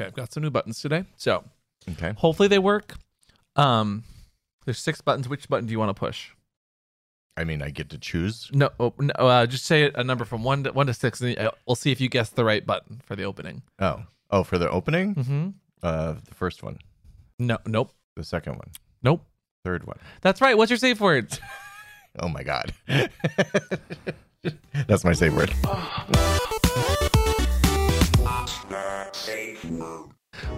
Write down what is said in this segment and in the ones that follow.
Okay, I've got some new buttons today. So Okay. hopefully they work. Um, there's six buttons. Which button do you want to push? I mean, I get to choose. No, oh, no uh, just say a number from one to one to six, and uh, we'll see if you guess the right button for the opening. Oh, oh, for the opening, Mm-hmm. uh, the first one, No, nope, the second one, nope. third one. That's right. What's your safe word? Oh my god. That's my safe word.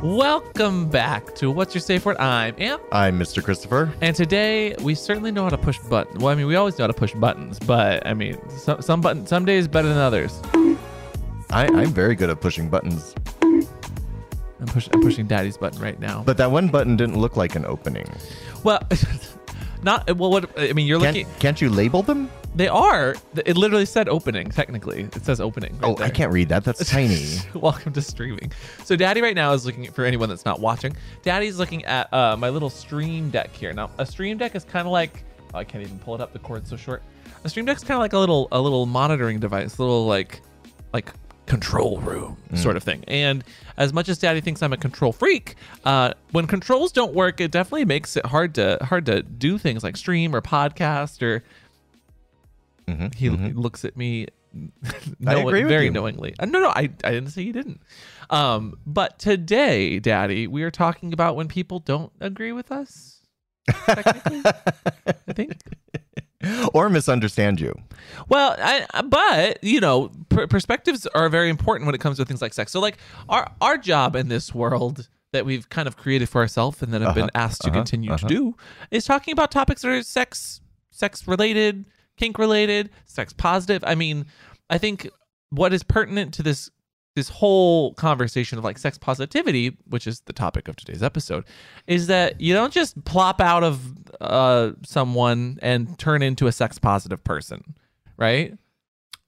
Welcome back to What's Your Safe Word. I'm Amp, I'm Mr. Christopher. and today we certainly know how to push buttons. Well, I mean, we always know how to push buttons, but I mean, some some button some days better than others. I, I'm very good at pushing buttons, I'm, push, I'm pushing Daddy's button right now. but that one button didn't look like an opening. Well, not well. What I mean, you're looking. Can't, can't you label them? They are. It literally said opening. Technically, it says opening. right Oh, I can't read that. That's tiny. Welcome to streaming. So, Daddy right now is looking for anyone that's not watching. Daddy's looking at uh, my little Stream Deck here. Now, a Stream Deck is kind of like oh, I can't even pull it up. The cord's so short. A Stream Deck's kind of like a little a little monitoring device, a little like like control room sort of thing. And as much as Daddy thinks I'm a control freak, uh, when controls don't work, it definitely makes it hard to hard to do things like stream or podcast or. Mhm, He mhm. looks at me I know- agree very you. knowingly. Uh, no, no, I, I didn't say you didn't. Um, but today, Daddy, we are talking about when people don't agree with us. Technically, I think. or misunderstand you. Well, I, but you know, per- perspectives are very important when it comes to things like sex. So, like our our job in this world that we've kind of created for ourselves and that have been Uh-huh, asked to uh-huh, continue uh-huh. to do is talking about topics that are sex sex related, kink related, sex positive. I mean, I think what is pertinent to this this whole conversation of like sex positivity, which is the topic of today's episode, is that you don't just plop out of uh, someone and turn into a sex positive person, right?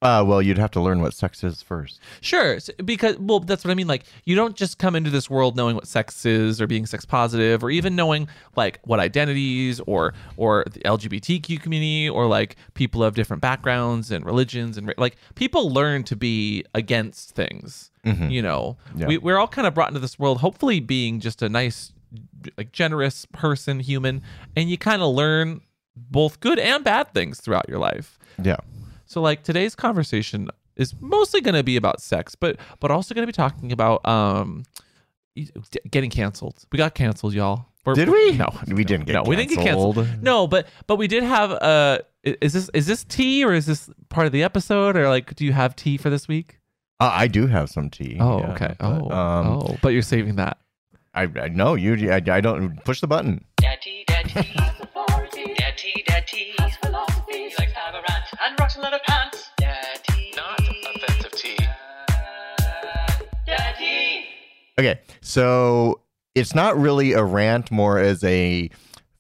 Uh, well, you'd have to learn what sex is first. Sure, because well, that's what I mean. Like, you don't just come into this world knowing what sex is, or being sex positive, or even knowing like what identities, or or the LGBTQ community, or like people of different backgrounds and religions, and like people learn to be against things. Mhm. You know, Yeah. we, we're all kind of brought into this world, hopefully being just a nice, like generous person, human, and you kind of learn both good and bad things throughout your life. Yeah. So like today's conversation is mostly going to be about sex, but but also going to be talking about um getting canceled. We got canceled, y'all. We're- Did we? No, We didn't get no, we didn't get canceled. canceled. No, but but we did have uh is this is this tea or is this part of the episode or like do you have tea for this week? Uh, I do have some tea. Oh, yeah, okay. but, oh, um, oh, but you're saving that. I, I know you. I, I don't push the button. Daddy, daddy, Okay, so it's not really a rant, more as a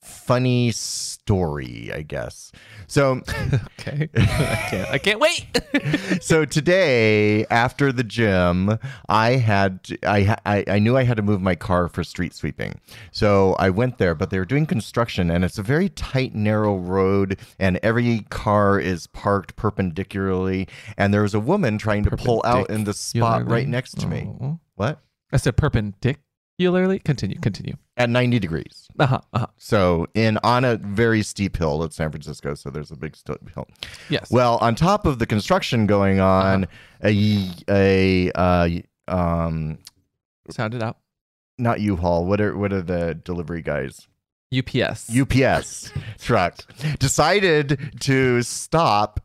funny story, I guess. So, Okay. I can't I can't wait. so today after the gym, I had to- I, I I knew I had to move my car for street sweeping. So I went there, but they were doing construction, and it's a very tight, narrow road, and every car is parked perpendicularly. And there was a woman trying to pull out in the spot right next to me. Oh. What? I said perpendicularly. Continue, continue. At 90 degrees. Uh-huh. Uh-huh. So in on a very steep hill at San Francisco, so there's a big steep hill. Yes. Well, on top of the construction going on, a a uh, um sound it out. not U-Haul. What are what are the delivery guys? UPS. UPS truck decided to stop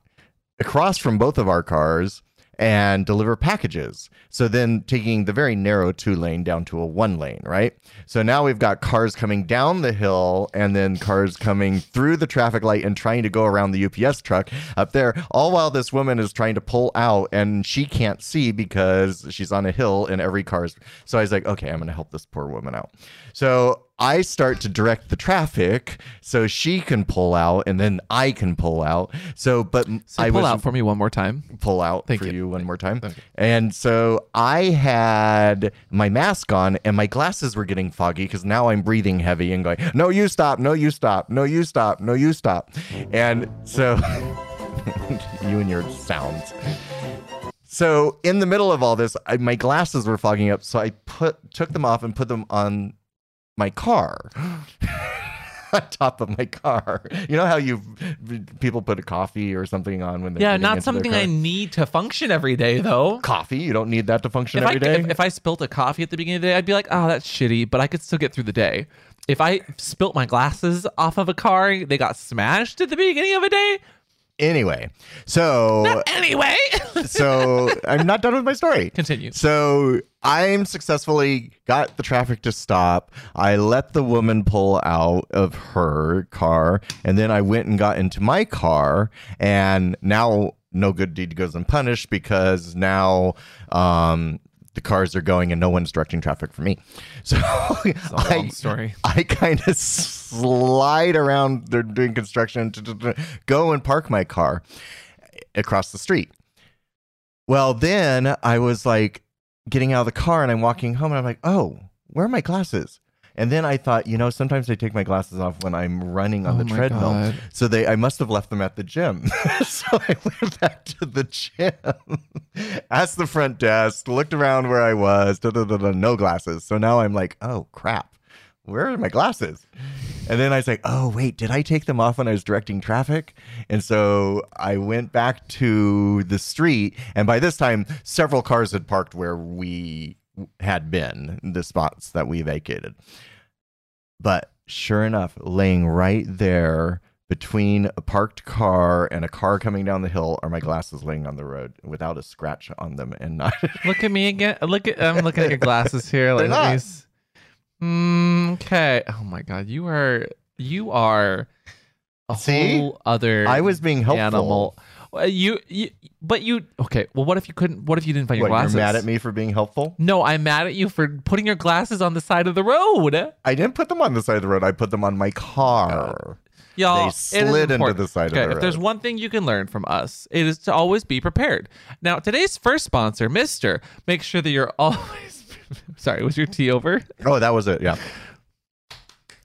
across from both of our cars and deliver packages. So then taking the very narrow two lane down to a one lane, right? So now we've got cars coming down the hill and then cars coming through the traffic light and trying to go around the UPS truck up there, all while this woman is trying to pull out and she can't see because she's on a hill and every car's. So I was like, okay, I'm going to help this poor woman out. So I start to direct the traffic so she can pull out and then I can pull out. So, but So I pull out for me one more time. pull out Thank for you. you, one more time. Okay. And so I had my mask on and my glasses were getting foggy because now I'm breathing heavy and going, no, you stop, no, you stop, no, you stop, no, you stop. And so you and your sounds. So in the middle of all this, I, my glasses were fogging up, so I put took them off and put them on my car. on top of my car. You know how you people put a coffee or something on when they're Yeah, not something? I need to function every day though. coffee. You don't need that to function If I, every day. if, if I spilt a coffee at the beginning of the day, I'd be like, oh, that's shitty, but I could still get through the day. If I spilt my glasses off of a car, they got smashed at the beginning of a day. Anyway, so Anyway, so I'm not done with my story. continue. So I'm successfully got the traffic to stop. I let the woman pull out of her car, and then I went and got into my car. And now no good deed goes unpunished because now um, the cars are going and no one's directing traffic for me. So It's a long I, story. I kind of slide around. They're doing construction go and park my car across the street. Well, then I was like getting out of the car and I'm walking home and I'm like, oh, where are my glasses? And then I thought, you know, sometimes I take my glasses off when I'm running on Oh the treadmill. God. So they, I must have left them at the gym. so I went back to the gym, asked the front desk, looked around where I was, da, da, da, da, no glasses. So now I'm like, oh crap, where are my glasses? And then I was like, oh wait, did I take them off when I was directing traffic? And so I went back to the street, and by this time, several cars had parked where we had been, the spots that we vacated. But sure enough, laying right there between a parked car and a car coming down the hill are my glasses laying on the road without a scratch on them and not Look at me again. Look at I'm looking at your glasses here. Like, s- Mm, okay. Oh my god, you are you are a See? whole other I was being helpful. animal. Well, You, you, but you. Okay. Well, what if you couldn't? What if you didn't find your What, glasses? you're mad at me for being helpful? No, I'm mad at you for putting your glasses on the side of the road. I didn't put them on the side of the road. I put them on my car. Y'all, They is slid into important. the side of okay, the If there's one thing you can learn from us, it is to always be prepared. Now, today's first sponsor, Mistr, make sure that you're always. Sorry, was your tea over? Oh, that was it. Yeah.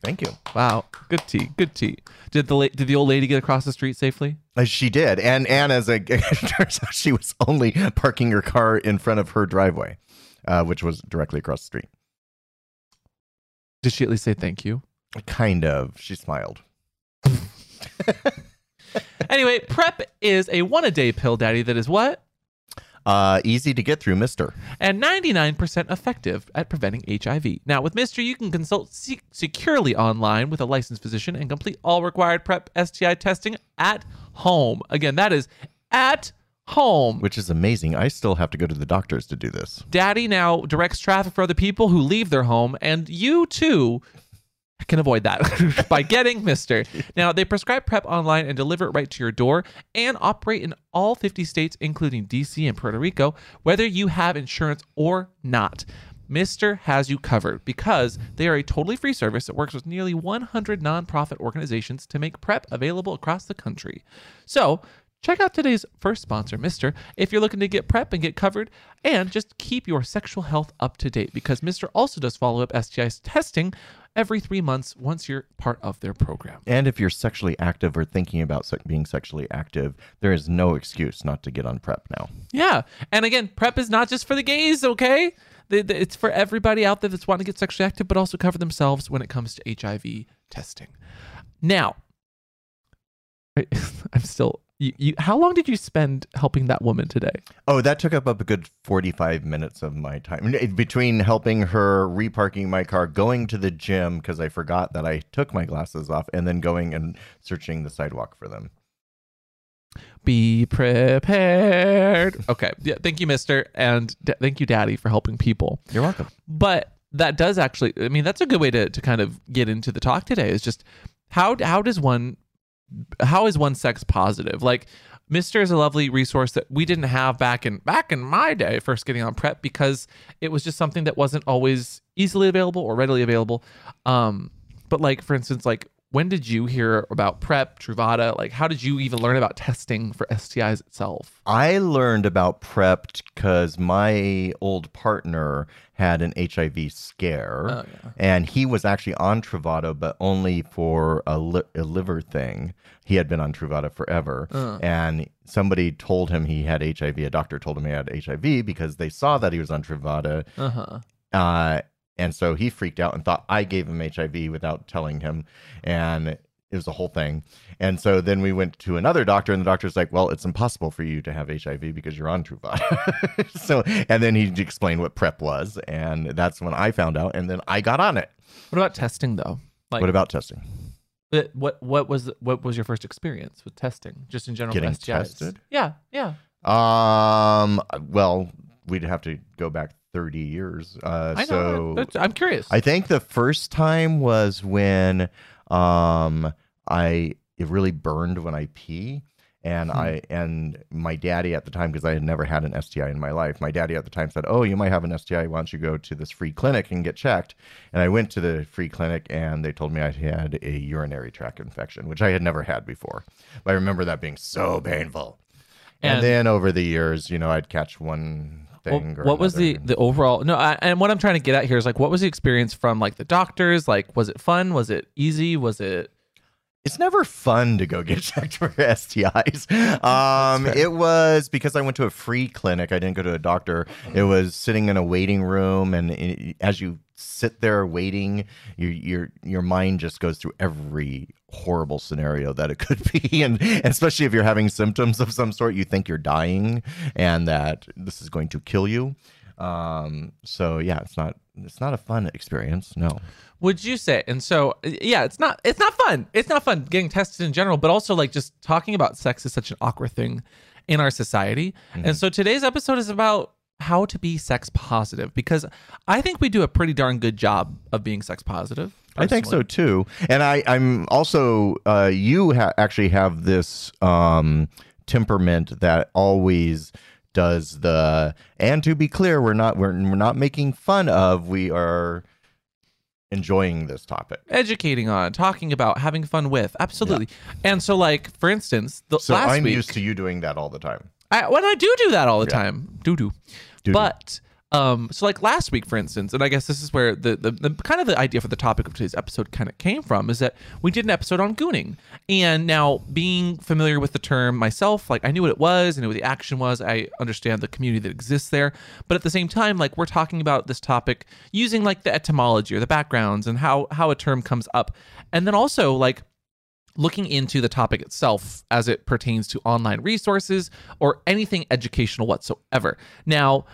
Thank you. Wow, good tea, good tea. Did the la- did the old lady get across the street safely? Uh, She did, and and as a turns out, she was only parking her car in front of her driveway, uh, which was directly across the street. Did she at least say thank you? Kind of. She smiled. Anyway, PrEP is a one a day pill daddy that is what? Uh, easy to get through, Mistr. and 99% effective at preventing HIV. Now, with Mistr, you can consult se- securely online with a licensed physician and complete all required PrEP STI testing at home. Again, that is at home. Which is amazing. I still have to go to the doctors to do this. Daddy now directs traffic for other people who leave their home, and you too can avoid that by getting Mistr. Now, they prescribe PrEP online and deliver it right to your door and operate in all 50 states, including DC and Puerto Rico, whether you have insurance or not. Mistr has you covered because they are a totally free service that works with nearly 100 nonprofit organizations to make PrEP available across the country. So, Check out today's first sponsor, Mistr, if you're looking to get PrEP and get covered and just keep your sexual health up to date because Mistr also does follow up STI testing every three months once you're part of their program. And if you're sexually active or thinking about se- being sexually active, there is no excuse not to get on PrEP now. Yeah. And again, PrEP is not just for the gays, okay? The- the- It's for everybody out there that's wanting to get sexually active but also cover themselves when it comes to HIV testing. Now, I- I'm still. You, you, how long did you spend helping that woman today? Oh, that took up a good 45 minutes of my time between helping her reparking my car, going to the gym because I forgot that I took my glasses off, and then going and searching the sidewalk for them. Be prepared. Okay. Yeah. Thank you, Mistr, and d- thank you, Daddy, for helping people. You're welcome. But that does actually. I mean, that's a good way to to kind of get into the talk today. Is just how how does one how is one sex positive? Like Mistr is a lovely resource that we didn't have back in back in my day, first getting on PrEP, because it was just something that wasn't always easily available or readily available. Um, but like for instance, like when did you hear about PrEP, Truvada? Like, how did you even learn about testing for STIs itself? I learned about PrEP because my old partner had an HIV scare, Oh, yeah. and he was actually on Truvada, but only for a, li- a liver thing. He had been on Truvada forever, Uh. and somebody told him he had HIV. A doctor told him he had HIV because they saw that he was on Truvada, Uh huh. uh, and so he freaked out and thought I gave him HIV without telling him, and it was a whole thing. And so then we went to another doctor, and the doctor's like, "Well, it's impossible for you to have HIV because you're on Truvada." so, and then he explained what PrEP was, and that's when I found out, and then I got on it. What about testing though? Like, what about testing? But what what was what was your first experience with testing, just in general? Getting STIs? tested? Yeah, yeah. Um, well, we'd have to go back 30 years. Uh, I know. so That's- I'm curious. I think the first time was when um I it really burned when I pee and Hmm. I and my daddy at the time because I had never had an STI in my life. My daddy at the time said, "Oh, you might have an STI. Why don't you go to this free clinic and get checked?" And I went to the free clinic and they told me I had a urinary tract infection, which I had never had before. But I remember that being so painful. And, And- then over the years, you know, I'd catch one thing. or what was the the overall? No, I, and what I'm trying to get at here is like, what was the experience from like the doctors? Like, was it fun? Was it easy? Was it? it's never fun to go get checked for STIs. Um, it was because I went to a free clinic. I didn't go to a doctor. It was sitting in a waiting room, and i as you sit there waiting, your your your mind just goes through every horrible scenario that it could be, and especially if you're having symptoms of some sort, you think you're dying and that this is going to kill you. Um, so yeah, it's not it's not a fun experience. No. Would you say? And so, yeah, it's not it's not fun. It's not fun getting tested in general, but also like just talking about sex is such an awkward thing in our society. And so today's episode is about how to be sex positive because I think we do a pretty darn good job of being sex positive. I think so too. And I, I'm also, uh, you ha- actually have this um, temperament that always does the. And to be clear, we're not we're, we're not making fun of. We are enjoying this topic. Educating on, talking about, having fun with, absolutely. And so, like for instance, the So last I'm week, used to you doing that all the time. I, when I do do that all the Yeah. time, do do. But um, so like last week, for instance, and I guess this is where the, the the kind of the idea for the topic of today's episode kind of came from is that we did an episode on gooning, and now being familiar with the term myself, like I knew what it was, I knew what the action was, I understand the community that exists there, but at the same time, like we're talking about this topic using like the etymology or the backgrounds and how how a term comes up, and then also like looking into the topic itself as it pertains to online resources or anything educational whatsoever. Now,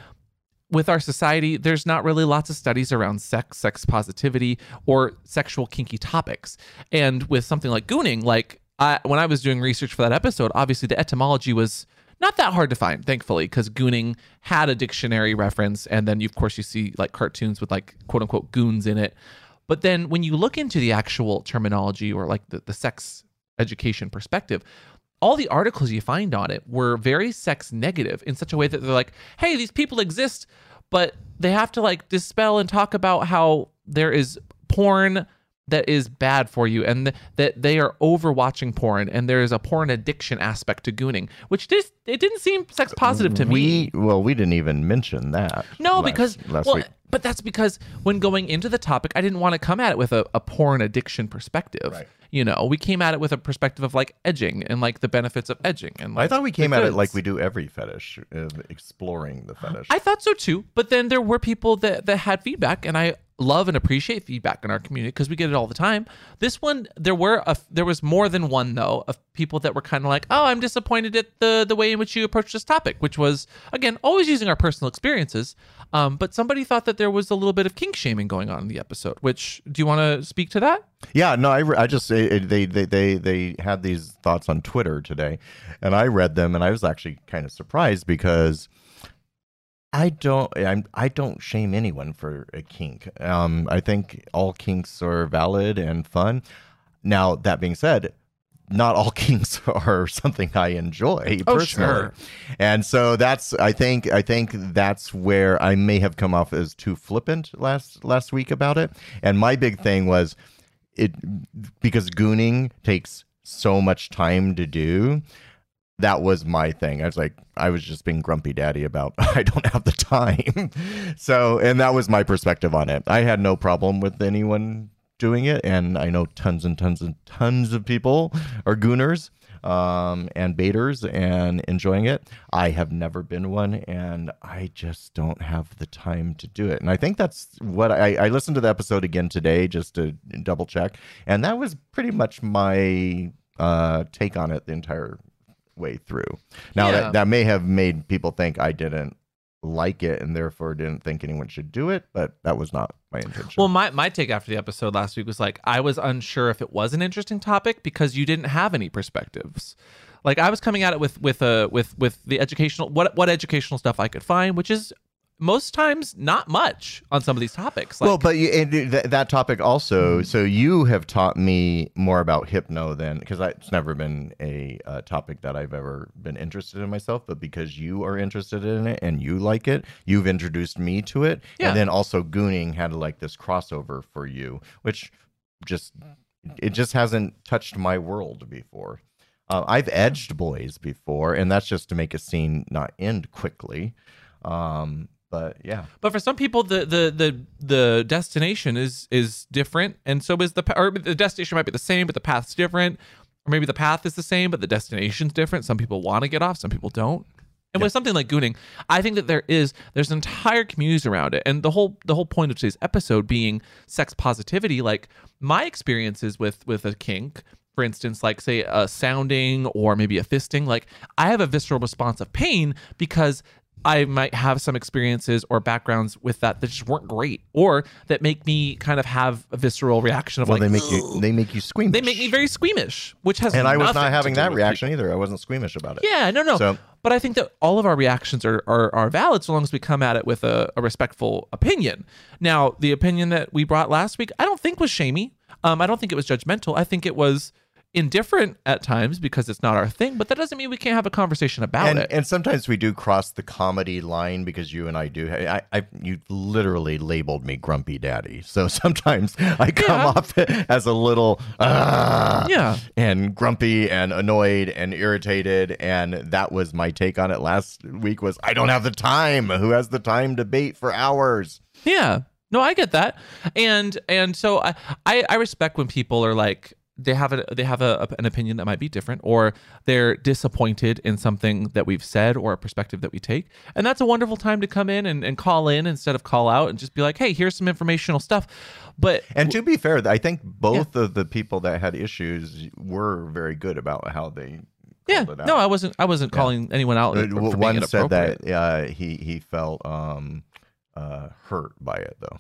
with our society, there's not really lots of studies around sex, sex positivity, or sexual kinky topics. And with something like gooning, like I, when I was doing research for that episode, obviously the etymology was not that hard to find, thankfully, because gooning had a dictionary reference, and then you, of course you see like cartoons with like quote unquote goons in it. But then when you look into the actual terminology or like the, the sex education perspective, all the articles you find on it were very sex negative in such a way that they're like, hey, these people exist, but they have to like dispel and talk about how there is porn that is bad for you and th- that they are overwatching porn and there is a porn addiction aspect to gooning, which just it didn't seem sex positive to me. We well, we didn't even mention that. No, last- because last well, week. But that's because when going into the topic, I didn't want to come at it with a, a porn addiction perspective. Right. You know, we came at it with a perspective of like edging and like the benefits of edging. And like, I thought we came at it like we do every fetish, uh, exploring the fetish. I thought so too, but then there were people that that had feedback, and I love and appreciate feedback in our community because we get it all the time. This one, there were a, there was more than one though of people that were kind of like, "Oh, I'm disappointed at the the way in which you approached this topic," which was again always using our personal experiences. Um, but somebody thought that there was a little bit of kink shaming going on in the episode. Which do you want to speak to that? Yeah, no, I, I just they, they they they had these thoughts on Twitter today, and I read them, and I was actually kind of surprised because I don't I'm I don't shame anyone for a kink. Um, I think all kinks are valid and fun. Now that being said, not all kinks are something I enjoy Oh, personally. sure. And so that's I think I think that's where I may have come off as too flippant last last week about it. And my big thing was it because gooning takes so much time to do. That was my thing. I was like, I was just being grumpy daddy about I don't have the time. so, and that was my perspective on it. I had no problem with anyone doing it, and I know tons and tons and tons of people are gooners um, and baiters and enjoying it. I have never been one, and I just don't have the time to do it. And I think that's what I, I listened to the episode again today just to double check, and that was pretty much my uh, take on it the entire way through. Now Yeah. that that may have made people think I didn't like it and therefore didn't think anyone should do it, but that was not my intention. Well, my, my take after the episode last week was like, I was unsure if it was an interesting topic because you didn't have any perspectives. Like I was coming at it with with uh with with the educational what what educational stuff I could find, which is most times not much on some of these topics. Like, well, but you, th- that topic also. So you have taught me more about hypno than because it's never been a uh, topic that I've ever been interested in myself. But because you are interested in it and you like it, you've introduced me to it. Yeah. And then also gooning had like this crossover for you, which just it just hasn't touched my world before. Uh, I've edged boys before, and that's just to make a scene not end quickly. Um, but yeah. But for some people, the the the the destination is is different, and so is the or the destination might be the same, but the path's different, or maybe the path is the same, but the destination's different. Some people want to get off, some people don't. And with something like gooning, I think that there is there's entire communities around it, and the whole the whole point of today's episode being sex positivity. Like my experiences with with a kink, for instance, like say a sounding or maybe a fisting, like I have a visceral response of pain because I might have some experiences or backgrounds with that that just weren't great, or that make me kind of have a visceral reaction of Well, like they make you they make you squeamish. they make me very squeamish, which has and I was not having that reaction either. I wasn't squeamish about it. yeah, no, no. So- but I think that all of our reactions are, are are valid so long as we come at it with a, a respectful opinion. Now, the opinion that we brought last week, I don't think was shamey. Um, I don't think it was judgmental. I think it was indifferent at times because it's not our thing. But that doesn't mean we can't have a conversation about and, it. and sometimes we do cross the comedy line because you and I do. I, I you literally labeled me grumpy daddy, so sometimes I come Yeah. off as a little ah, yeah. and grumpy and annoyed and irritated, and that was my take on it last week. Was I don't have the time. Who has the time to bait for hours? Yeah. No, I get that. And and so I I, I respect when people are like they have a they have a, an opinion that might be different or they're disappointed in something that we've said or a perspective that we take. And that's a wonderful time to come in and, and call in instead of call out and just be like, hey, here's some informational stuff. But And to be fair, I think both of the people that had issues were very good about how they. yeah, called it out. no, I wasn't I wasn't calling anyone out. Uh, for- for one said that uh, he he felt um, uh, hurt by it though.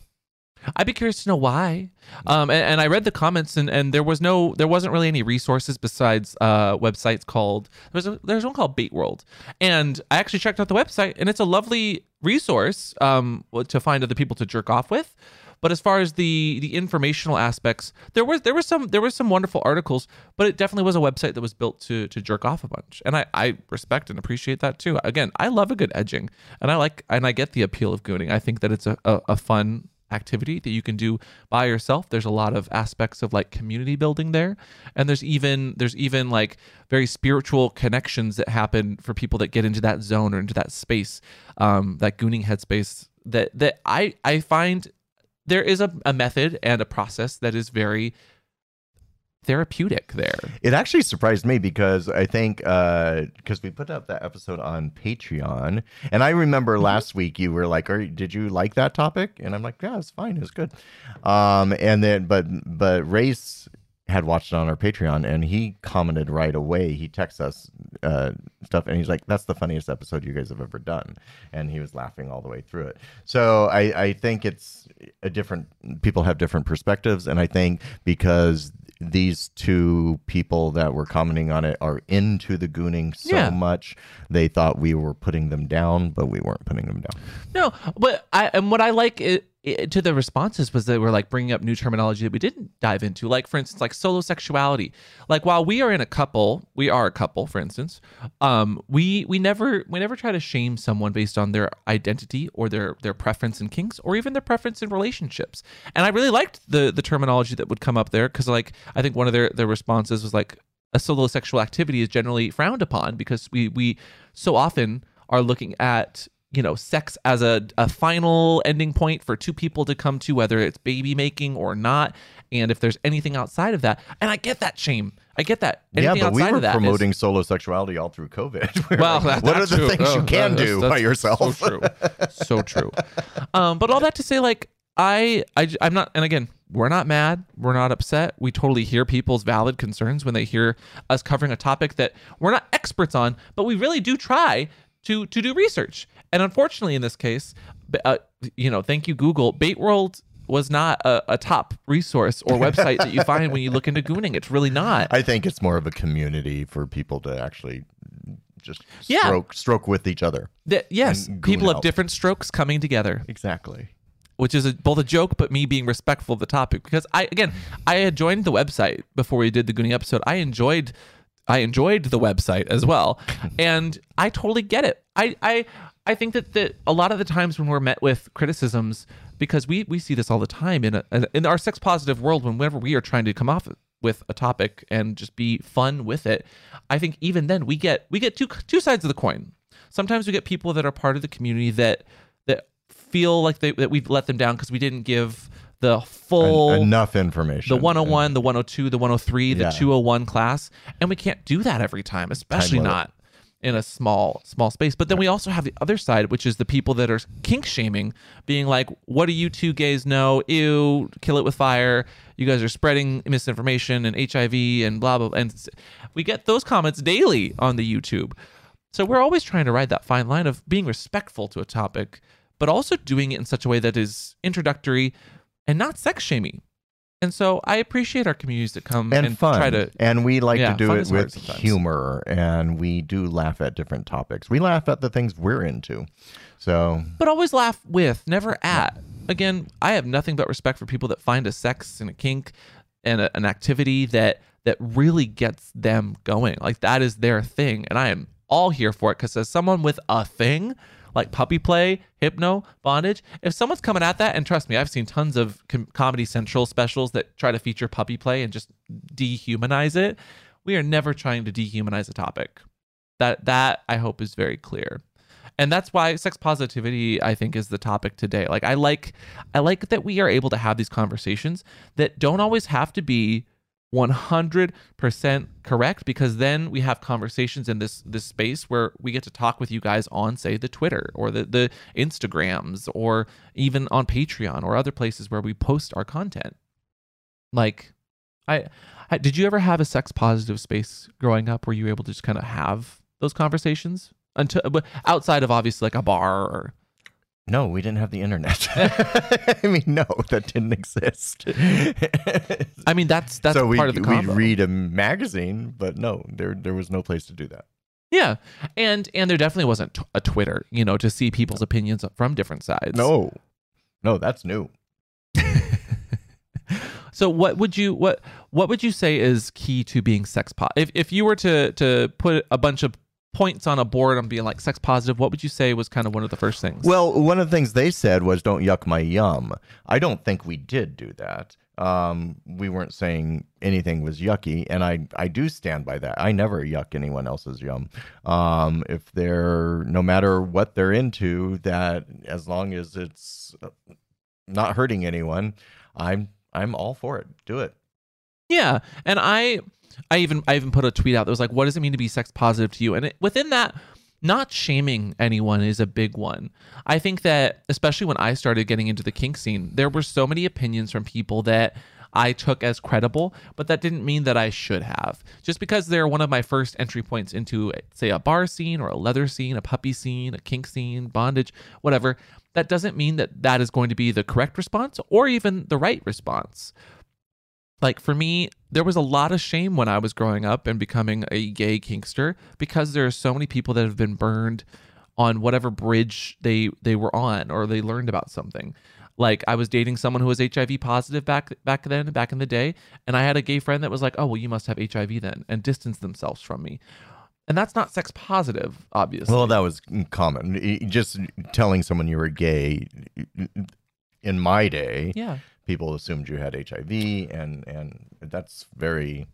I'd be curious to know why. Um, and, and I read the comments, and, and there was no, there wasn't really any resources besides uh, websites called. There's a, there's one called Bate World, and I actually checked out the website, and it's a lovely resource um, to find other people to jerk off with. But as far as the the informational aspects, there was there was some there was some wonderful articles, but it definitely was a website that was built to to jerk off a bunch, and I I respect and appreciate that too. Again, I love a good edging, and I like and I get the appeal of gooning. I think that it's a, a, a fun activity that you can do by yourself. There's a lot of aspects of like community building there. And there's even there's even like very spiritual connections that happen for people that get into that zone or into that space um that gooning headspace that that i i find there is a, a method and a process that is very therapeutic there It actually surprised me because I think because we put up that episode on Patreon, and I remember Mm-hmm. last week you were like, Are, "Did you like that topic?" And I'm like, "Yeah, it's fine, it's good." Um, and then but but Race had watched it on our Patreon, and he commented right away. He texts us uh, stuff, and he's like, "That's the funniest episode you guys have ever done," and he was laughing all the way through it. So I I think it's a different. People have different perspectives, and I think because these two people that were commenting on it are into the gooning so Yeah. much they thought we were putting them down but we weren't putting them down No, but I and what I like it to the responses was they were like bringing up new terminology that we didn't dive into. Like for instance, like solo sexuality. Like while we are in a couple, we are a couple, for instance. Um, we we never we never try to shame someone based on their identity or their their preference in kinks or even their preference in relationships. And I really liked the the terminology that would come up there because like I think one of their their responses was like a solo sexual activity is generally frowned upon because we we so often are looking at you know sex as a, a final ending point for two people to come to whether it's baby making or not and if there's anything outside of that and i get that shame i get that Anything yeah, but we were that is- promoting solo sexuality all through COVID. Well, like, what are the true. things you Oh, can that's- do that's by yourself? So true, so true. Um, but all that to say, like I, I, I'm not. And again, we're not mad. We're not upset. We totally hear people's valid concerns when they hear us covering a topic that we're not experts on, but we really do try to to do research. And unfortunately, in this case, uh, you know, thank you Google. Bate World was not a, a top resource or website that you find when you look into gooning. It's really not. I think it's more of a community for people to actually just Yeah. stroke stroke with each other. That- yes, people of help. different strokes coming together. Exactly. which is a, both a joke but me being respectful of the topic because I again I had joined the website before we did the Goonie episode. I enjoyed I enjoyed the website as well, and I totally get it. I I I think that that a lot of the times when we're met with criticisms because we we see this all the time in a, in our sex positive world whenever we are trying to come off with a topic and just be fun with it. I think even then we get we get two two sides of the coin. Sometimes we get people that are part of the community that that feel like they, that we've let them down because we didn't give the En- full enough information. the 101 the 102 the 103 the Yeah. 201 class and we can't do that every time especially not in a small small space. But then we also have the other side which is the people that are kink shaming being like what do you two gays know? Ew kill it with fire. You guys are spreading misinformation and hiv and blah blah and we get those comments daily on the youtube. So we're always trying to ride that fine line of being respectful to a topic, but also doing it in such a way that is introductory and not sex shamey. And so I appreciate our communities that come and, and, fun. try to and we like Yeah, to do it with humor, and we do laugh at different topics. We laugh at the things we're into. So but always laugh with, never at. Again, I have nothing but respect for people that find a sex and a kink and a, an activity that that really gets them going. Like that is their thing, and I am all here for it because as someone with a thing like puppy play, hypno, bondage, if someone's coming at that, and trust me, I've seen tons of com- Comedy Central specials that try to feature puppy play and just dehumanize it. We are never trying to dehumanize a topic. That that I hope is very clear and that's why sex positivity i think is the topic today like i like i like that we are able to have these conversations that don't always have to be 100% correct because then we have conversations in this this space where we get to talk with you guys on say the twitter or the the instagrams or even on patreon or other places where we post our content. Like i, I did you ever have a sex positive space growing up where you were able to just kind of have those conversations? Until outside of obviously like a bar or no, we didn't have the internet. I mean, no, that didn't exist. I mean that's that's so we part of the So we read a magazine, but no, there there was no place to do that. yeah, and and there definitely wasn't a Twitter, you know, to see people's opinions from different sides. No, no, that's new. So what would you what what would you say is key to being sex pot? If if you were to to put a bunch of points on a board on being like sex positive, what would you say was kind of one of the first things? Well, one of the things they said was "Don't yuck my yum." I don't think we did do that. Um, we weren't saying anything was yucky, and I I do stand by that. I never yuck anyone else's yum. Um, if they're no matter what they're into, that as long as it's uh, not hurting anyone, I'm I'm all for it. Do it. Yeah, and I, I even I even put a tweet out that was like, "What does it mean to be sex positive to you?" And it, within that, not shaming anyone is a big one. I think that especially when I started getting into the kink scene, there were so many opinions from people that I took as credible, but that didn't mean that I should have. Just because they're one of my first entry points into, say, a bar scene or a leather scene, a puppy scene, a kink scene, bondage, whatever, that doesn't mean that that is going to be the correct response or even the right response like for me there was a lot of shame when i was growing up and becoming a gay kinkster because there are so many people that have been burned on whatever bridge they they were on or they learned about something Like I was dating someone who was HIV positive back back then, back in the day, and I had a gay friend that was like, "Oh, well, you must have HIV then," and distanced themselves from me. And that's not sex positive, obviously. Well, that was common. Just telling someone you were gay in my day, yeah. People assumed you had HIV, and and that's very.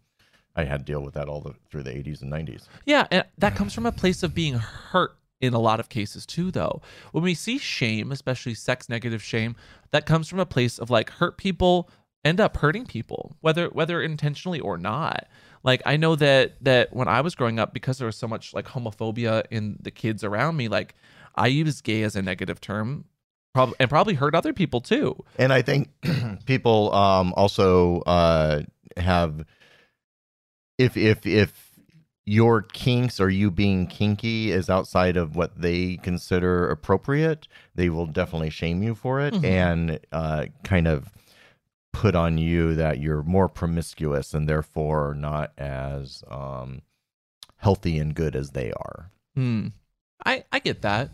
I had to deal with that all the, through the 80s and 90s. Yeah, and that comes from a place of being hurt in a lot of cases too though. When we see shame, especially sex negative shame, that comes from a place of like hurt people end up hurting people, whether whether intentionally or not. Like I know that that when I was growing up because there was so much like homophobia in the kids around me, like I used gay as a negative term. Probably and probably hurt other people too. And I think people um, also uh, have if if if your kinks or you being kinky is outside of what they consider appropriate, they will definitely shame you for it Mhm. and uh, kind of put on you that you're more promiscuous and therefore not as um, healthy and good as they are. Hmm. I I get that.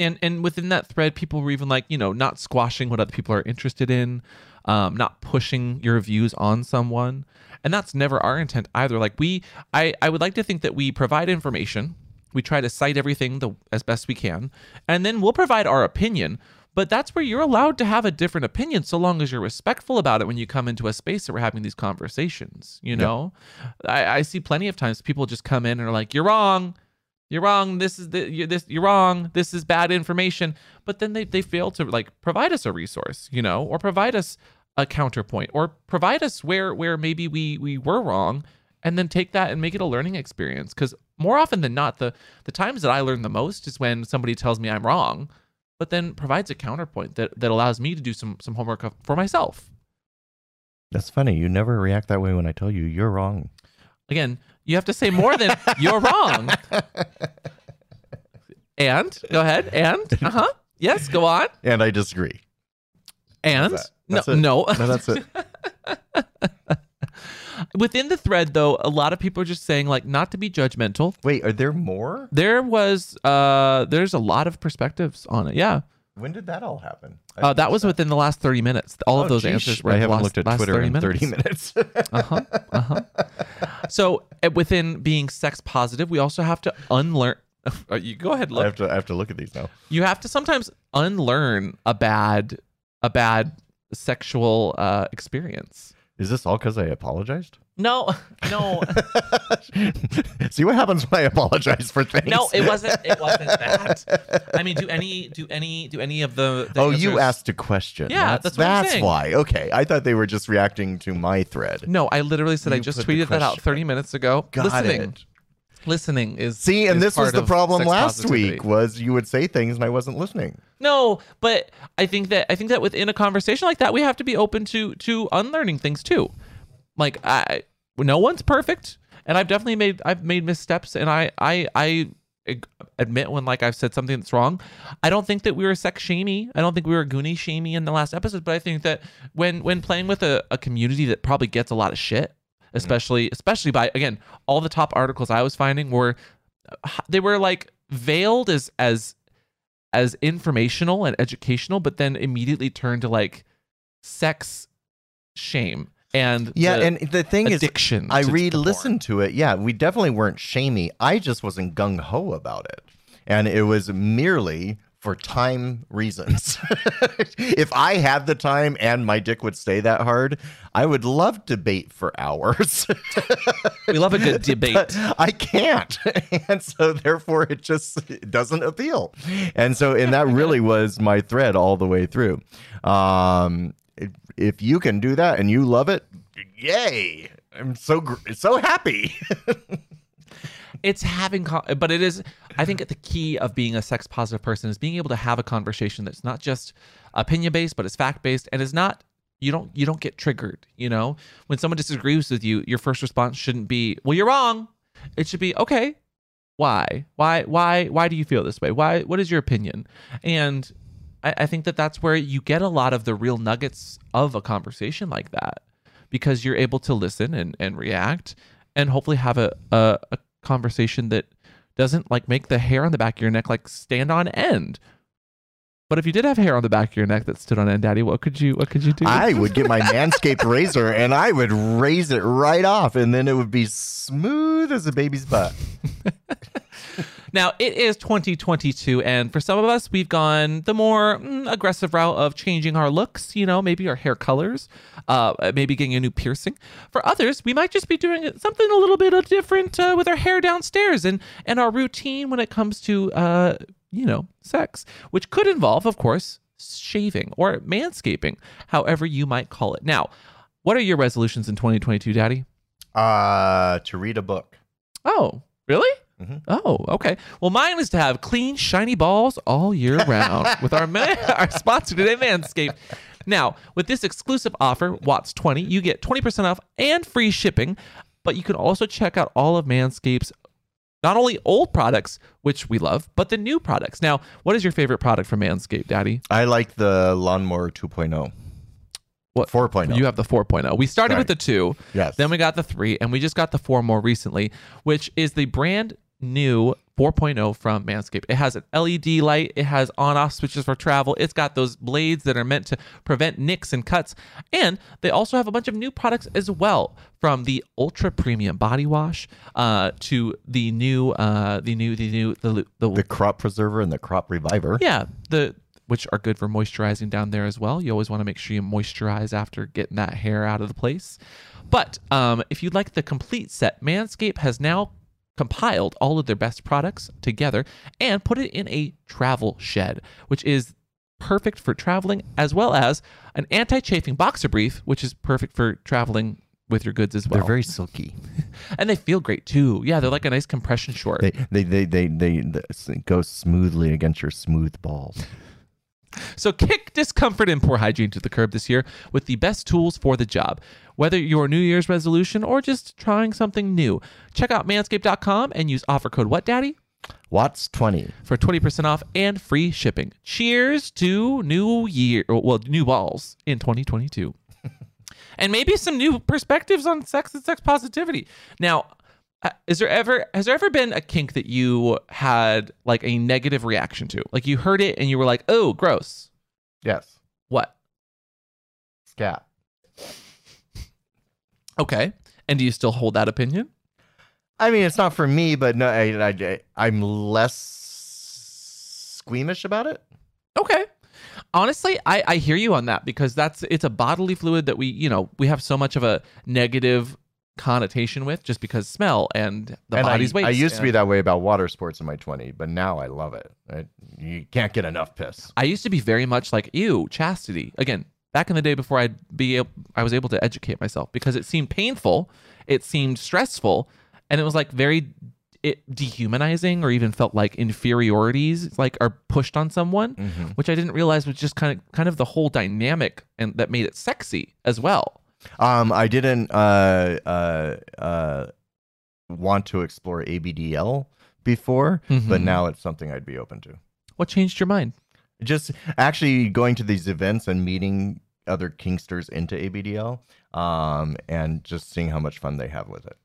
And and within that thread, people were even like, you know, not squashing what other people are interested in, um, not pushing your views on someone. And that's never our intent either. Like we I, I would like to think that we provide information. We try to cite everything the, as best we can, and then we'll provide our opinion. But that's where you're allowed to have a different opinion so long as you're respectful about it when you come into a space that we're having these conversations. You know? I, I see plenty of times people just come in and are like, You're wrong you're wrong this is the you're this you're wrong this is bad information but then they, they fail to like provide us a resource you know or provide us a counterpoint or provide us where where maybe we we were wrong and then take that and make it a learning experience because more often than not the the times that i learn the most is when somebody tells me i'm wrong but then provides a counterpoint that that allows me to do some some homework for myself That's funny. You never react that way when I tell you you're wrong. again you have to say more than you're wrong and go ahead and uh-huh yes go on And I disagree. And that? no, it? no. No, that's it. Within the thread, though, a lot of people are just saying like not to be judgmental. Wait, are there more? There was, uh, there's a lot of perspectives on it. Yeah, When did that all happen? Uh, that was within the last thirty minutes. All Oh, of those geesh. answers were I haven't last, looked at Twitter 30 in 30 minutes. Uh huh. Uh huh. so uh, within being sex positive, we also have to unlearn. Uh, you go ahead. look. I have to I have to look at these now. You have to sometimes unlearn a bad, a bad sexual uh, experience. Is this all because I apologized? No, no. See what happens when I apologize for things. No, it wasn't. It wasn't that. I mean, do any, do any, do any of the? the Oh, you asked a question. Yeah, that's what I'm why. Okay, I thought they were just reacting to my thread. No, I literally said I just tweeted that out 30 minutes ago. Got listening, it. Listening is See, and is this was the problem last positivity. week was you would say things and I wasn't listening. No, but I think that I think that within a conversation like that, we have to be open to to unlearning things too. Like I, no one's perfect, and I've definitely made I've made missteps, and I I I admit when like I've said something that's wrong. I don't think that we were sex shamey. I don't think we were goonie shamey in the last episode, but I think that when when playing with a, a community that probably gets a lot of shit, Mm-hmm. especially especially by again all the top articles I was finding were uh, they were like veiled as as as informational and educational, but then immediately turned to like sex shame and Yeah, the and the thing is, addiction. I to- to re-listened to it. Yeah, we definitely weren't shamey. I just wasn't gung ho about it. And it was merely for time reasons. if I had the time and my dick would stay that hard, I would love to bait for hours. We love a good debate. But I can't. And so therefore it just it doesn't appeal. And so and that really was my thread all the way through. Um if- if you can do that and you love it, yay. I'm so gr- so happy. It's having con- but it is i think the key of being a sex positive person is being able to have a conversation that's not just opinion based but it's fact based and is not you don't you don't get triggered you know? When someone disagrees with you your first response shouldn't be well you're wrong. It should be okay why? Why why why do you feel this way? Why what is your opinion? And I, I think that that's where you get a lot of the real nuggets of a conversation like that because you're able to listen and, and react and hopefully have a, a, a conversation that doesn't like make the hair on the back of your neck like stand on end But if you did have hair on the back of your neck that stood on end, Daddy, what could you what could you do? I would get my Manscaped razor and I would raise it right off, and then it would be smooth as a baby's butt. Now, it is 2022, and for some of us, we've gone the more mm, aggressive route of changing our looks, you know, maybe our hair colors, uh, maybe getting a new piercing. For others, we might just be doing something a little bit different uh, with our hair downstairs and, and our routine when it comes to, uh, you know, sex, which could involve, of course, shaving or manscaping, however you might call it. Now, what are your resolutions in 2022, Daddy? Uh, to read a book. Oh, really? Mhm. Oh, okay. Well, mine is to have clean, shiny balls all year round with our man, our sponsor today, Manscaped. Now, with this exclusive offer, Watts 20, you get 20% off and free shipping, but you can also check out all of Manscaped's not only old products, which we love, but the new products. Now, what is your favorite product from Manscaped, Daddy? I like the lawnmower 2.0. What 4.0. You have the 4.0. We started with the 2. Yes. Then we got the 3 and we just got the 4 more recently, which is the brand new 4.0 from Manscaped. It has an LED light, it has on-off switches for travel. It's got those blades that are meant to prevent nicks and cuts, and they also have a bunch of new products as well, from the ultra premium body wash uh, to the new uh, the new the new the, the, the crop preserver and the crop reviver. yeah, the which are good for moisturizing down there as well. You always want to make sure you moisturize after getting that hair out of the place. But um, if you'd like the complete set, Manscaped has now compiled all of their best products together and put it in a travel shed, which is perfect for traveling, as well as an anti-chafing boxer brief, which is perfect for traveling with your goods as well. They're very silky. and they feel great too. Yeah, they're like a nice compression short. They they they they, they, they go smoothly against your smooth balls. So kick discomfort and poor hygiene to the curb this year with the best tools for the job. Whether your New Year's resolution or just trying something new, check out manscaped.com and use offer code What Daddy Watts 20. for 20% off and free shipping. Cheers to new year, well, new balls in 2022. and maybe some new perspectives on sex and sex positivity. Now, Uh, is there ever has there ever been a kink that you had like a negative reaction to? Like you heard it and you were like, "Oh, gross." Yes. What? Scat. Okay. And do you still hold that opinion? I mean, it's not for me, but no, I, I'm less squeamish about it. Okay. Honestly, I, I hear you on that because that's it's a bodily fluid that we, you know, we have so much of a negative connotation with just because smell and the and body's I, waste. I used to be that way about water sports in my 20s, but now I love it. I, you can't get enough piss. I used to be very much like, ew, chastity. Again, back in the day before I'd be able, I was able to educate myself because it seemed painful, it seemed stressful, and it was like very it dehumanizing or even felt like inferiorities like are pushed on someone, mm-hmm. which I didn't realize was just kind of kind of the whole dynamic and that made it sexy as well. Um, I didn't uh, uh, uh, want to explore ABDL before, but Mhm. now it's something I'd be open to. What changed your mind? Just actually going to these events and meeting other kinksters into ABDL, um, and just seeing how much fun they have with it.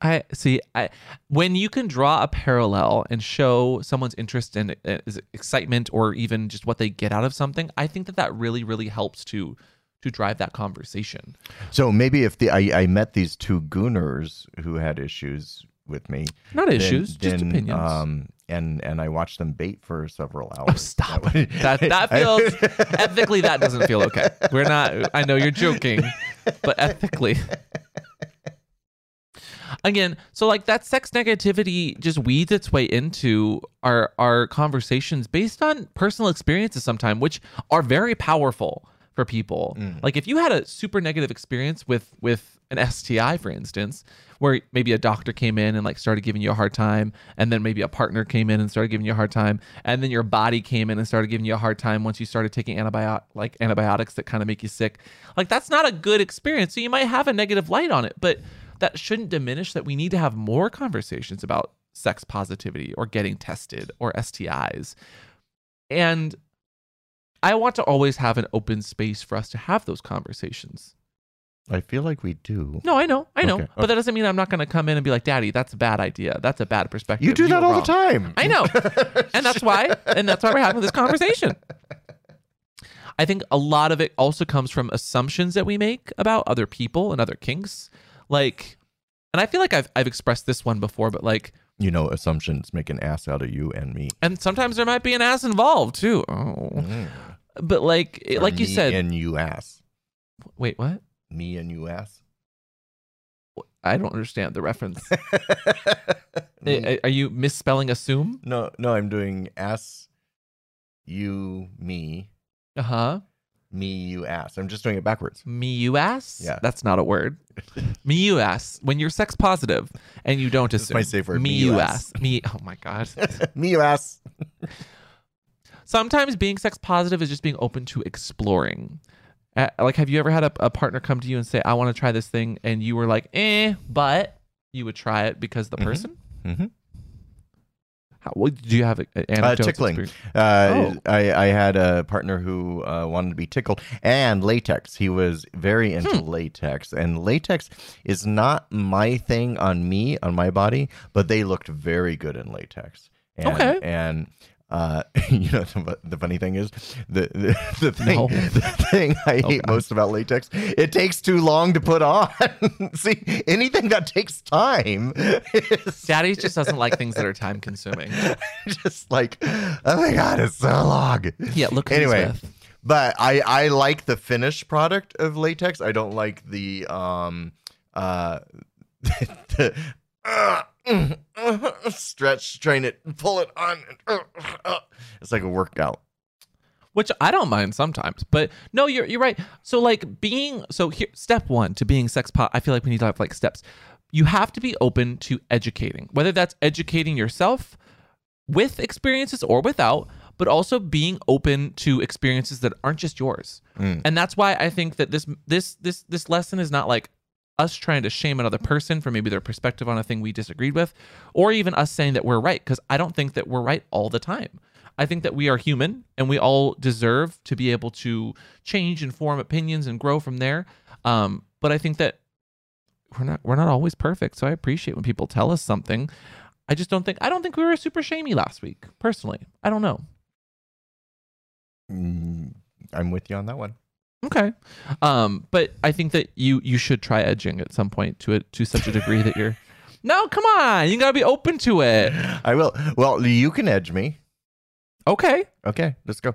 I see. I when you can draw a parallel and show someone's interest and uh, is excitement or even just what they get out of something, I think that that really, really helps to to drive that conversation. So maybe if the I, I met these two gooners who had issues with me, Not then- issues, just opinions. Um, and and I watched them bait for several hours. oh, stop! That would- that that feels ethically that doesn't feel okay. We're not. I know you're joking, but ethically. Again, so like that sex negativity just weeds its way into our our conversations based on personal experiences sometimes, which are very powerful for people. Mm. Like if you had a super negative experience with with an STI, for instance, where maybe a doctor came in and like started giving you a hard time, and then maybe a partner came in and started giving you a hard time, and then your body came in and started giving you a hard time once you started taking antibiotic like antibiotics that kind of make you sick. Like that's not a good experience. So you might have a negative light on it, but that shouldn't diminish that we need to have more conversations about sex positivity or getting tested or STIs. And I want to always have an open space for us to have those conversations. I feel like we do. No, I know, I know, Okay, but that doesn't mean I'm not going to come in and be like, "Daddy, that's a bad idea. That's a bad perspective." You do that all wrong." the time. I know, and that's why, and that's why we're having this conversation. I think a lot of it also comes from assumptions that we make about other people and other kinks, like, and I feel like I've I've expressed this one before, but like, You know, assumptions make an ass out of you and me. and sometimes there might be an ass involved too. Oh. Mm. But like, Or like you said and you ass. wait, what? Me and you ass. I don't understand the reference. Me- Eh, Are you misspelling assume? no, no, I'm doing ass, you, me, Uh huh. me, you ass. I'm just doing it backwards. Me you ass? Yeah. That's not a word. me you ass. When you're sex positive and you don't assume. my safe word, Me me you you ass. ass. Me. Oh my god. me, you ass. Sometimes being sex positive is just being open to exploring. Uh, like, have you ever had a, a partner come to you and say, "I want to try this thing," and you were like, "Eh," but you would try it because the Mhm. person? Mm-hmm. How, what, do you have a, a Uh, tickling. Uh, Oh. I, I had a partner who uh, wanted to be tickled and latex. He was very into Hmm. latex, and latex is not my thing on me on my body, but they looked very good in latex. And, Okay. and. Uh, you know the, the funny thing is the the, the thing No. the thing I Oh, hate God. most about latex it takes too long to put on. See anything that takes time is Daddy just doesn't like things that are time consuming. just like oh my god it's so long. Yeah, look. Anyway, but I I like the finished product of latex. I don't like the um uh the uh, mm, uh, stretch, strain it, pull it on. uh, uh. It's like a workout. which I don't mind sometimes. But no, you're you're right. So like being so here step 1 to being sex pot. I feel like we need to have like steps. You have to be open to educating. Whether that's educating yourself with experiences or without, but also being open to experiences that aren't just yours. Mm. And that's why I think that this this this this lesson is not like us trying to shame another person for maybe their perspective on a thing we disagreed with or even us saying that we're right because I don't think that we're right all the time. I think that we are human and we all deserve to be able to change and form opinions and grow from there. Um, but I think that we're not we're not always perfect. So I appreciate when people tell us something. I just don't think I don't think we were super shamey last week, personally. I don't know. Mm, I'm with you on that one. Okay. Um, but I think that you you should try edging at some point to it to such a degree that you're No, come on. You gotta be open to it. I will. Well, you can edge me. Okay. Okay, let's go.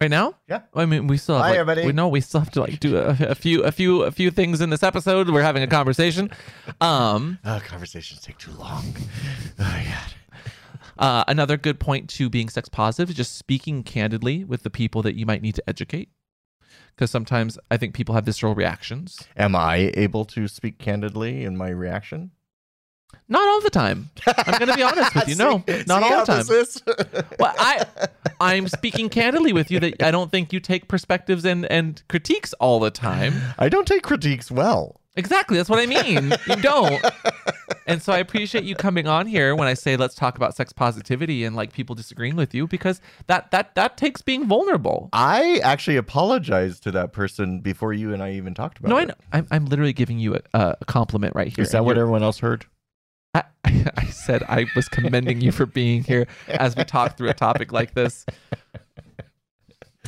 Right now? Yeah. I mean, we still have Bye, like, everybody. we know we still have to like do a, a few a few a few things in this episode. We're having a conversation. Um, Oh, conversations take too long. Oh god. uh, another good point to being sex positive is just speaking candidly with the people that you might need to educate. Because sometimes I think people have visceral reactions. Am I able to speak candidly in my reaction? Not all the time. I'm gonna be honest with you. No, See- not see all the time. Well, I I'm speaking candidly with you that I don't think you take perspectives and and critiques all the time. I don't take critiques well. Exactly, that's what I mean. You don't. And so I appreciate you coming on here when I say let's talk about sex positivity and like people disagreeing with you because that that that takes being vulnerable. I actually apologized to that person before you and I even talked about No, it. No, I know. I'm, I'm literally giving you a, a compliment right here. Is that what everyone else heard? I, I said I was commending you for being here as we talk through a topic like this.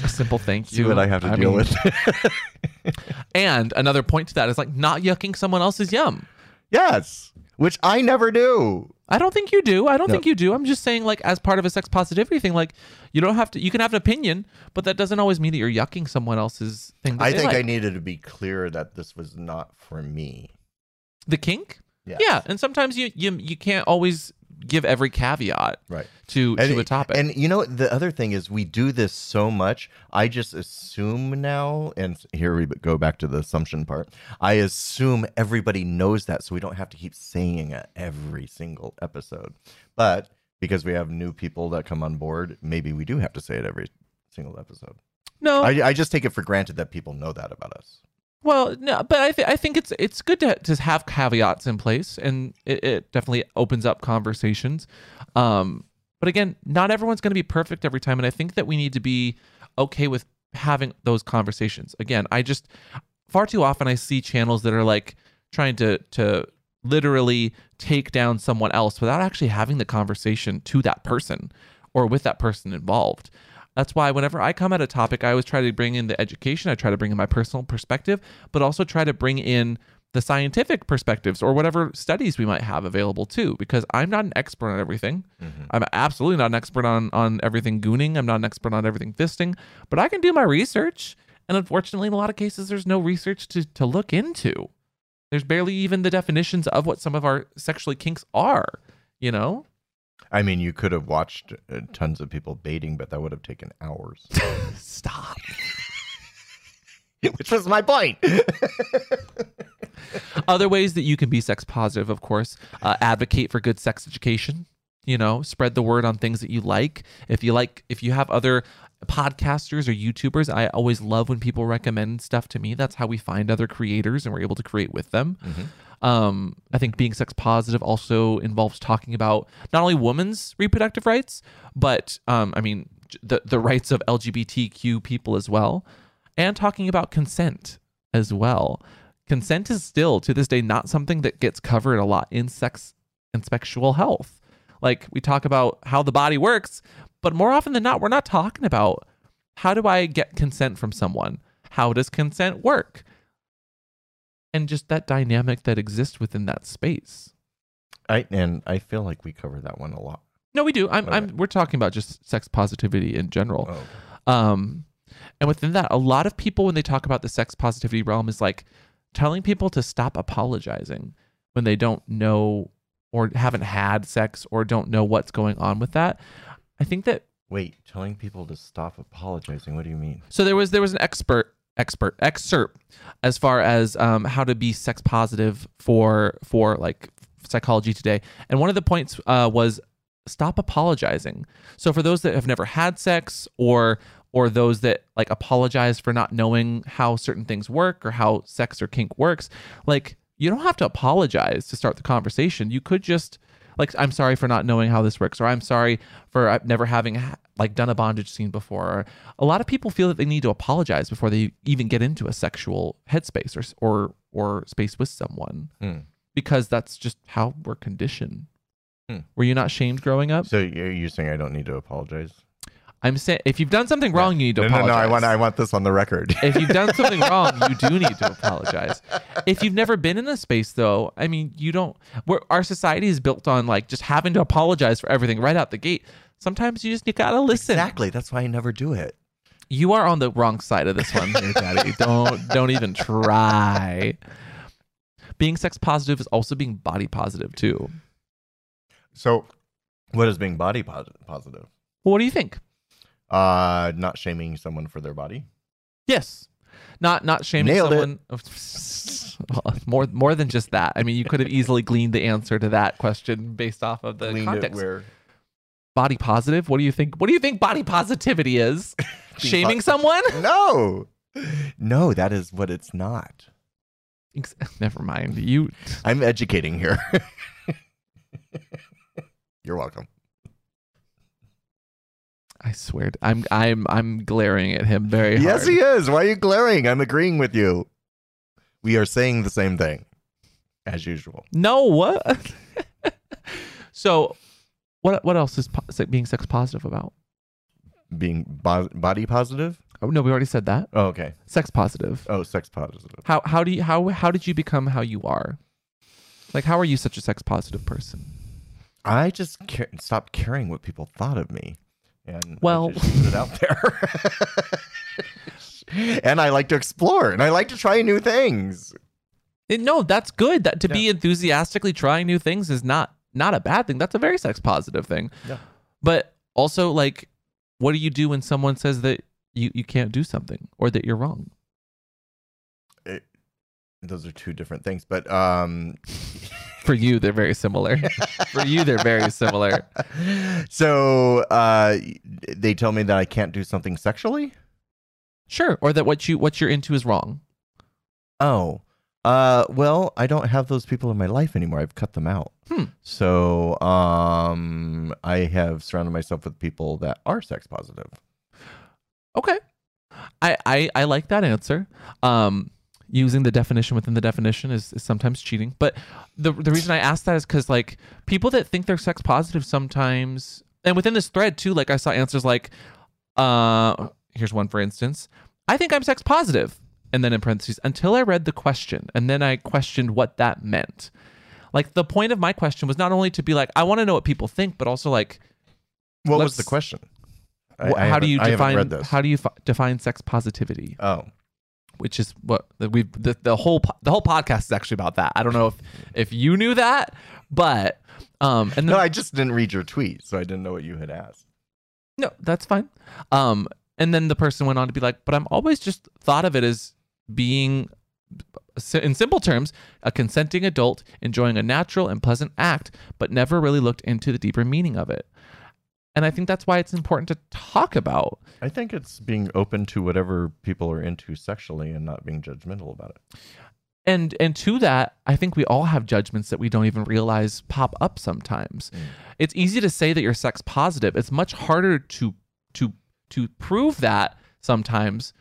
A simple thank See you. what I have to deal mean, with. And another point to that is like not yucking someone else's yum. yes, which I never do. I don't think you do. I don't No. think you do. I'm just saying, like, as part of a sex positivity thing, like, you don't have to. You can have an opinion, but that doesn't always mean that you're yucking someone else's thing. I think I needed to be clear that this was not for me. the kink. Yes. Yeah, and sometimes you you you can't always give every caveat Right. to And, to a topic. and you know the other thing is we do this so much. I just assume now, and here we go back to the assumption part. I assume everybody knows that, so we don't have to keep saying it every single episode. But because we have new people that come on board, maybe we do have to say it every single episode. no, I, I just take it for granted that people know that about us. Well, no, but I, th- I think it's it's good to to have caveats in place, and it, it definitely opens up conversations. Um, but again, not everyone's going to be perfect every time, and I think that we need to be okay with having those conversations. Again, I just far too often I see channels that are like trying to to literally take down someone else without actually having the conversation to that person or with that person involved. That's why whenever I come at a topic, I always try to bring in the education, I try to bring in my personal perspective, but also try to bring in the scientific perspectives or whatever studies we might have available too, because I'm not an expert on everything. Mm-hmm. I'm absolutely not an expert on on everything gooning. I'm not an expert on everything fisting, but I can do my research. And unfortunately, in a lot of cases, there's no research to, to look into. There's barely even the definitions of what some of our sexually kinks are, you know? I mean, you could have watched uh, tons of people baiting, but that would have taken hours. Stop. Which was my point. Other ways that you can be sex positive, of course, uh, advocate for good sex education. You know, spread the word on things that you like. If you like, if you have other podcasters or YouTubers, I always love when people recommend stuff to me. That's how we find other creators and we're able to create with them. Um, I think being sex positive also involves talking about not only women's reproductive rights, but um, I mean the the rights of LGBTQ people as well, and talking about consent as well. Consent is still to this day not something that gets covered a lot in sex and sexual health. Like we talk about how the body works, but more often than not, we're not talking about how do I get consent from someone? How does consent work? And just that dynamic that exists within that space. I and I feel like we cover that one a lot. No, we do. I'm, I'm we're talking about just sex positivity in general. Oh. Um, and within that, a lot of people when they talk about the sex positivity realm is like telling people to stop apologizing when they don't know or haven't had sex or don't know what's going on with that. I think that Wait, telling people to stop apologizing. What do you mean? so there was there was an expert expert excerpt as far as um, how to be sex positive for for like psychology today, and one of the points uh, was stop apologizing. So for those that have never had sex or or those that like apologize for not knowing how certain things work or how sex or kink works, like you don't have to apologize to start the conversation. You could just like I'm sorry for not knowing how this works or I'm sorry for uh, never having like done a bondage scene before. Or a lot of people feel that they need to apologize before they even get into a sexual headspace or or or space with someone Hmm. because that's just how we're conditioned. Hmm. Were you not shamed growing up? So you're saying I don't need to apologize? I'm saying if you've done something wrong, you need to no, no, apologize. no. I want I want this on the record. if you've done something wrong, you do need to apologize. If you've never been in a space, though, I mean, you don't. Our society is built on like just having to apologize for everything right out the gate. Sometimes you just you gotta listen. exactly. That's why I never do it. You are on the wrong side of this one, here, Daddy. don't don't even try. Being sex positive is also being body positive too. So, what is being body positive? Well, what do you think? Uh, not shaming someone for their body. Yes. Not not shaming Nailed it. someone. Well, more more than just that. I mean, you could have easily gleaned the answer to that question based off of the Leaned it context. where Body positive. What do you think? What do you think body positivity is? Shaming someone? no, no, that is what it's not. Ex- Never mind. You. I'm educating here. You're welcome. I swear. to- I'm I'm I'm glaring at him very hard. Yes, he is. Why are you glaring? I'm agreeing with you. We are saying the same thing, as usual. No. What? so, what what else is po- being sex positive about? Being bo- body positive. Oh no, we already said that. Oh, okay. Sex positive. Oh, sex positive. How how do you how how did you become how you are? Like how are you such a sex positive person? I just stopped caring what people thought of me, and Well- just put it out there. and I like to explore, and I like to try new things. It- no, that's good. That to be enthusiastically trying new things is not not a bad thing. That's a very sex positive thing. Yeah. But also like what do you do when someone says that you, you can't do something or that you're wrong? Those are two different things, but um, For you, they're very similar. For you, they're very similar. so uh, they tell me that I can't do something sexually. Sure. Or that what you what you're into is wrong. Oh, uh, well, I don't have those people in my life anymore. I've cut them out. Hmm. So, um, I have surrounded myself with people that are sex positive. Okay. I, I, I like that answer. Um, using the definition within the definition is, is sometimes cheating. But the the reason I ask that is because like people that think they're sex positive sometimes, and within this thread too, like I saw answers like, uh, here's one for instance, I think I'm sex positive, and then in parentheses until I read the question, and then I questioned what that meant. Like the point of my question was not only to be like I want to know what people think, but also like What was the question? I- I how do you define how do you fi- define sex positivity? oh, which is what we've the, the whole the whole podcast is actually about that. I don't know if if you knew that, but um and no, I just didn't read your tweet, so I didn't know what you had asked. no, that's fine. Um and then the person went on to be like, but I'm always just thought of it as being in simple terms, a consenting adult enjoying a natural and pleasant act, but never really looked into the deeper meaning of it. And I think that's why it's important to talk about. I think it's being open to whatever people are into sexually and not being judgmental about it. and and to that i think we all have judgments that we don't even realize pop up sometimes mm. it's easy to say that you're sex positive it's much harder to to to prove that sometimes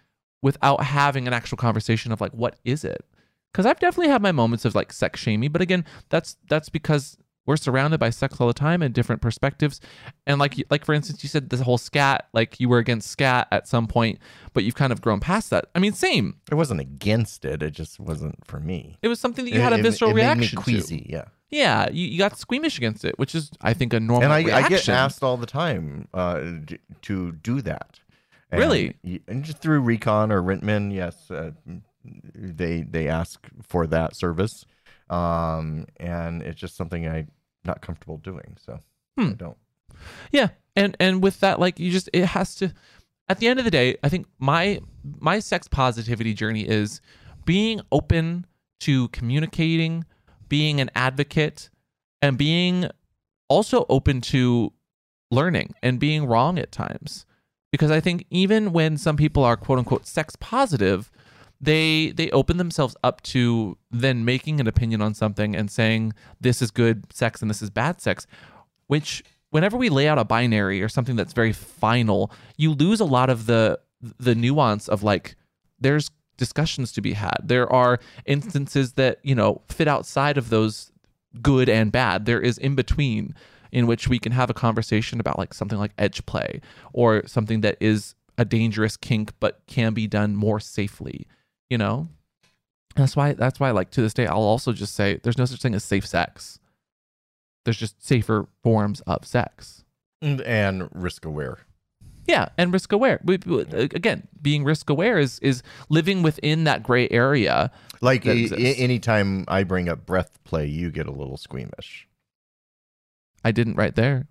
without having an actual conversation of like what is it because i've definitely had my moments of like sex shaming but again that's that's because we're surrounded by sex all the time and different perspectives and like like for instance you said this whole scat like you were against scat at some point but you've kind of grown past that i mean same I wasn't against it; it just wasn't for me. it was something that you It- had a it- visceral it made me reaction to. queasy, yeah. Yeah, you, you got squeamish against it, which is, I think, a normal and I, reaction. I get asked all the time uh, d- to do that. And Really? y- And just through Recon or Rentmen, yes, uh, they they ask for that service, um, and it's just something I'm not comfortable doing. So I Hmm. don't. Yeah, and and with that, like you just, it has to. At the end of the day, I think my my sex positivity journey is being open to communicating, being an advocate, and being also open to learning and being wrong at times. Because I think even when some people are quote unquote sex positive, they they open themselves up to then making an opinion on something and saying this is good sex and this is bad sex, which whenever we lay out a binary or something that's very final, you lose a lot of the the nuance of like there's discussions to be had. There are instances that, you know, fit outside of those good and bad. There is in between in which we can have a conversation about like something like edge play or something that is a dangerous kink but can be done more safely, you know? That's why that's why like to this day I'll also just say there's no such thing as safe sex. There's just safer forms of sex. And, and risk aware. Yeah, and risk aware. We, we- again, being risk aware is is living within that gray area. Like That a, anytime I bring up breath play, you get a little squeamish. I didn't right there.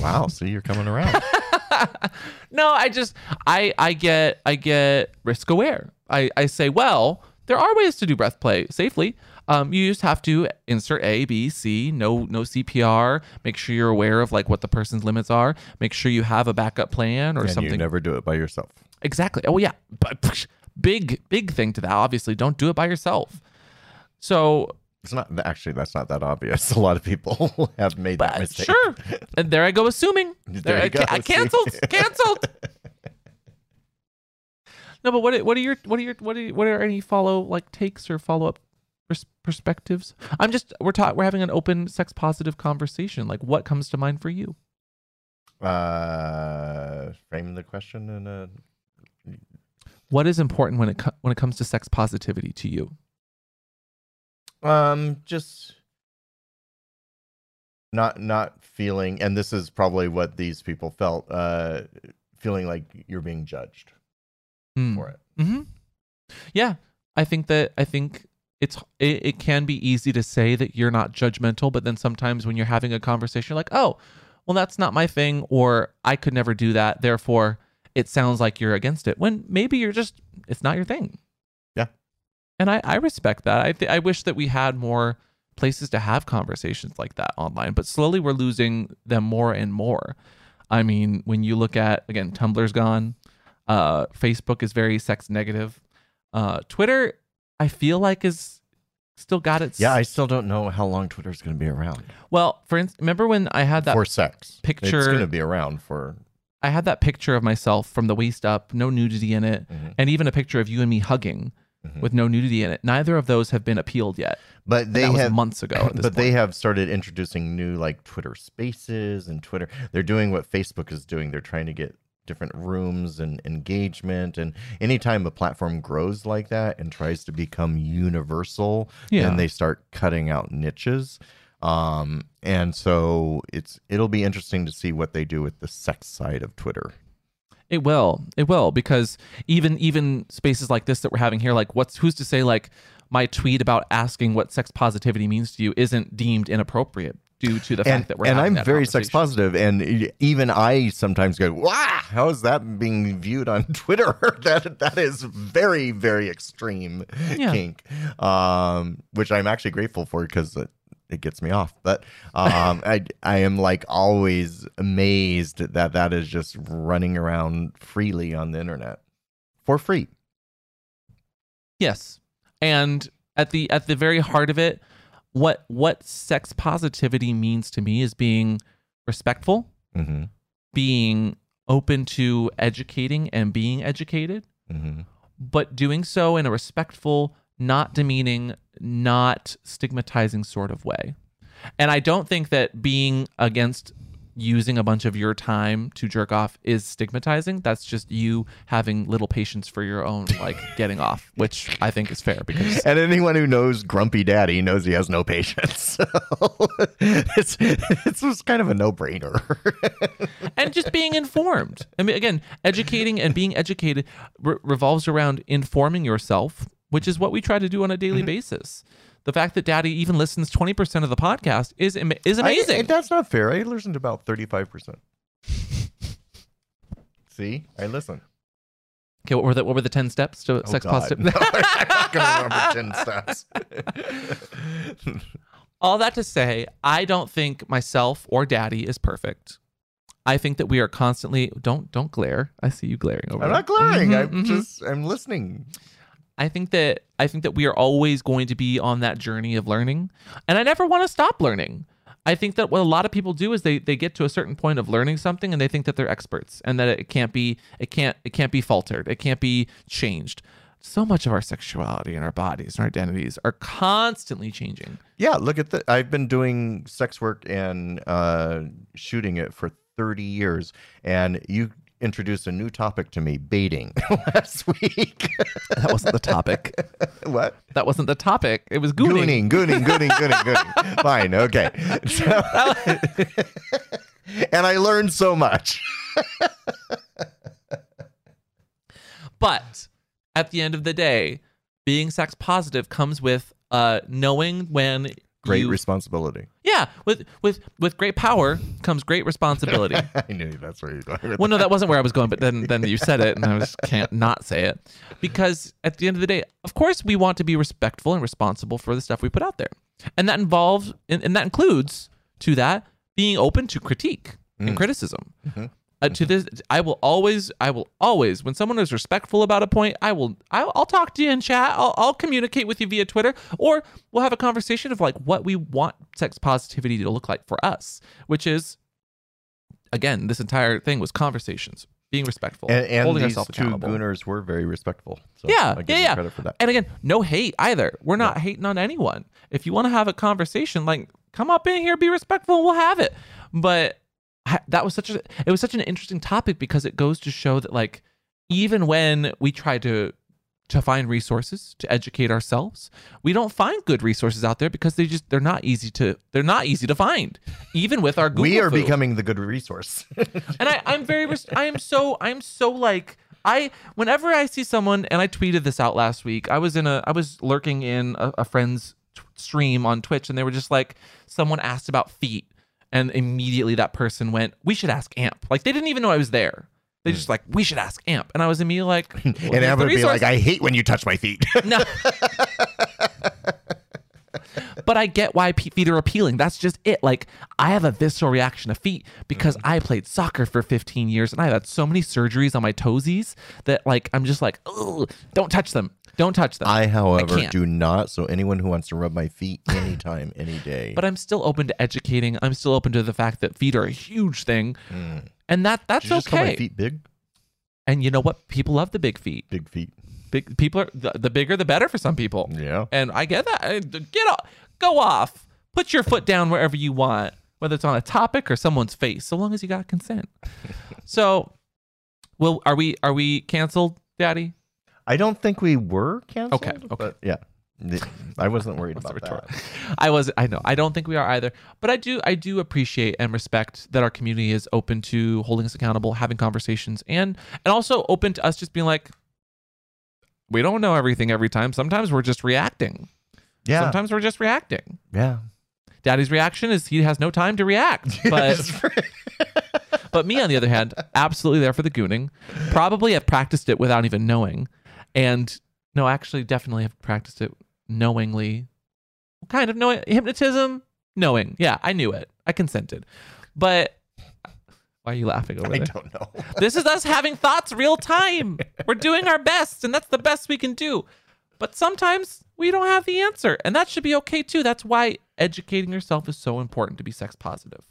Wow, so you're coming around. no, I just I I get I get risk aware. I I say, well, there are ways to do breath play safely. Um, you just have to insert A, B, C, no no CPR. Make sure you're aware of like what the person's limits are. Make sure you have a backup plan or and something. you never do it by yourself. Exactly. Oh yeah, but big big thing to that. Obviously, don't do it by yourself. So It's not actually that's not that obvious. A lot of people have made that mistake. sure. And there I go assuming. There I, you go, I canceled. canceled. No, but what what are your what are your what are what are any follow like takes or follow up pers- perspectives? I'm just we're taught we're having an open sex positive conversation. Like what comes to mind for you? Uh, frame the question in a What is important when it co- when it comes to sex positivity to you? um just not not feeling and this is probably what these people felt uh feeling like you're being judged Hmm. for it hmm Yeah, I think that I think it's it, it can be easy to say that you're not judgmental, but then sometimes when you're having a conversation, you're like, oh, well, that's not my thing, or I could never do that. Therefore, it sounds like you're against it. When maybe you're just it's not your thing. Yeah. and I I respect that. I th- I wish that we had more places to have conversations like that online, but slowly we're losing them more and more. I mean, when you look at again, Tumblr's gone. Uh, Facebook is very sex negative. Uh, Twitter, I feel like is still got its. yeah i still don't know how long twitter's going to be around well, for instance, remember when I had that for sex picture- it's going to be around for I had that picture of myself from the waist up, no nudity in it, Mhm. and even a picture of you and me hugging. with no nudity in it. Neither of those have been appealed yet. But they have months ago. But they have started introducing new like Twitter Spaces and Twitter. They're doing what Facebook is doing. They're trying to get different rooms and engagement. And anytime a platform grows like that and tries to become universal, Yeah. then they start cutting out niches. Um, and so it's it'll be interesting to see what they do with the sex side of Twitter. It will. It will because even even spaces like this that we're having here, like what's who's to say like my tweet about asking what sex positivity means to you isn't deemed inappropriate due to the fact and, that we're and I'm that very sex positive, and even I sometimes go, "Wow, how is that being viewed on Twitter? that that is very very extreme Yeah. kink." Um, which I'm actually grateful for because it, it gets me off. But um, I I am like always amazed that that is just running around freely on the internet for free. Yes. And at the at the very heart of it, what what sex positivity means to me is being respectful, hmm being open to educating and being educated, hmm but doing so in a respectful, not demeaning, not stigmatizing sort of way. And I don't think that being against using a bunch of your time to jerk off is stigmatizing. That's just you having little patience for your own like getting off, which I think is fair because And anyone who knows Grumpy Daddy knows he has no patience. So it's it's just kind of a no brainer. and just being informed. I mean, again, educating and being educated re- revolves around informing yourself, which is what we try to do on a daily mm-hmm. basis. The fact that Daddy even listens twenty percent of the podcast is is amazing. I- that's not fair. I listened to about 35%. See? I listen. okay, what were the what were the ten steps to Oh, sex God. positive? No, I'm not going to remember 10 steps. All that to say, I don't think myself or Daddy is perfect. I think that we are constantly don't don't glare. I see you glaring over. There. I'm not glaring. Mhm, I'm mhm. just, I'm listening. I think that I think that we are always going to be on that journey of learning, and I never want to stop learning. I think that what a lot of people do is they they get to a certain point of learning something and they think that they're experts and that it can't be it can't it can't be faltered. It can't be changed. So much of our sexuality and our bodies and our identities are constantly changing. Yeah, look at the. I've been doing sex work and uh, shooting it for 30 years, and you introduced a new topic to me, baiting, last week. That wasn't the topic. what? That wasn't the topic. It was gooning. Gooning, gooning, gooning, gooning, gooning. Fine, okay. So, and I learned so much. But at the end of the day, being sex positive comes with uh, knowing when Great you, responsibility. yeah with with with great power comes great responsibility. I knew that's where you're going with well, no, that wasn't where I was going, but then then you said it, and I just can't not say it because at the end of the day, of course, we want to be respectful and responsible for the stuff we put out there, and that involves and, and that includes to that being open to critique and mm. criticism. Mm-hmm. Uh, to this, I will always, I will always, when someone is respectful about a point, I will, I'll, I'll talk to you in chat. I'll, I'll communicate with you via Twitter, or we'll have a conversation of like what we want sex positivity to look like for us, which is, again, this entire thing was conversations, being respectful, And, and holding these ourselves two accountable. gooners were very respectful. So Yeah, I give yeah, yeah. credit for that. And again, no hate either. We're not hating on anyone. If you want to have a conversation, like come up in here, be respectful, and we'll have it. But I- that was such a it was such an interesting topic because it goes to show that like even when we try to to find resources to educate ourselves, we don't find good resources out there because they just they're not easy to they're not easy to find. Even with our Google we are foo. becoming the good resource. and I, I'm very, I am so, I'm so like, I, whenever I see someone, and I tweeted this out last week, I was in a, I was lurking in a, a friend's t- stream on Twitch, and they were just like, someone asked about feet, and immediately that person went, we should ask Amp. Like they didn't even know I was there. They just like, we should ask Amp, and I was immediately like, well, and the would be like, I hate when you touch my feet. No. but I get why feet are appealing. That's just it. Like I have a visceral reaction to feet because Mm-hmm. I played soccer for 15 years and I've had so many surgeries on my toesies that like I'm just like, oh, don't touch them. Don't touch them. I, however, can't. do not. So anyone who wants to rub my feet anytime, any day. but I'm still open to educating. I'm still open to the fact that feet are a huge thing. Hmm. And that that's Did you just call okay. my feet big? And you know what? People love the big feet. Big feet. Big people are the, the bigger the better for some people. Yeah. And I get that. I- Get off, go off, put your foot down wherever you want, whether it's on a topic or someone's face, so long as you got consent. so, well, are we are we canceled, Daddy? I don't think we were canceled. Okay, okay. Yeah. I wasn't worried about that. I was I know I don't think we are either, but I do I do appreciate and respect that our community is open to holding us accountable, having conversations, and and also open to us just being like, we don't know everything every time. Sometimes we're just reacting. Yeah. Sometimes we're just reacting. yeah. Daddy's reaction is he has no time to react, but but me on the other hand, absolutely there for the gooning. Probably have practiced it without even knowing, and no, actually, definitely have practiced it knowingly. Kind of knowing hypnotism, knowing. Yeah, I knew it. I consented, but why are you laughing over I there? I don't know. This is us having thoughts real time. We're doing our best, and that's the best we can do. But sometimes we don't have the answer, and that should be okay too. That's why educating yourself is so important to be sex positive.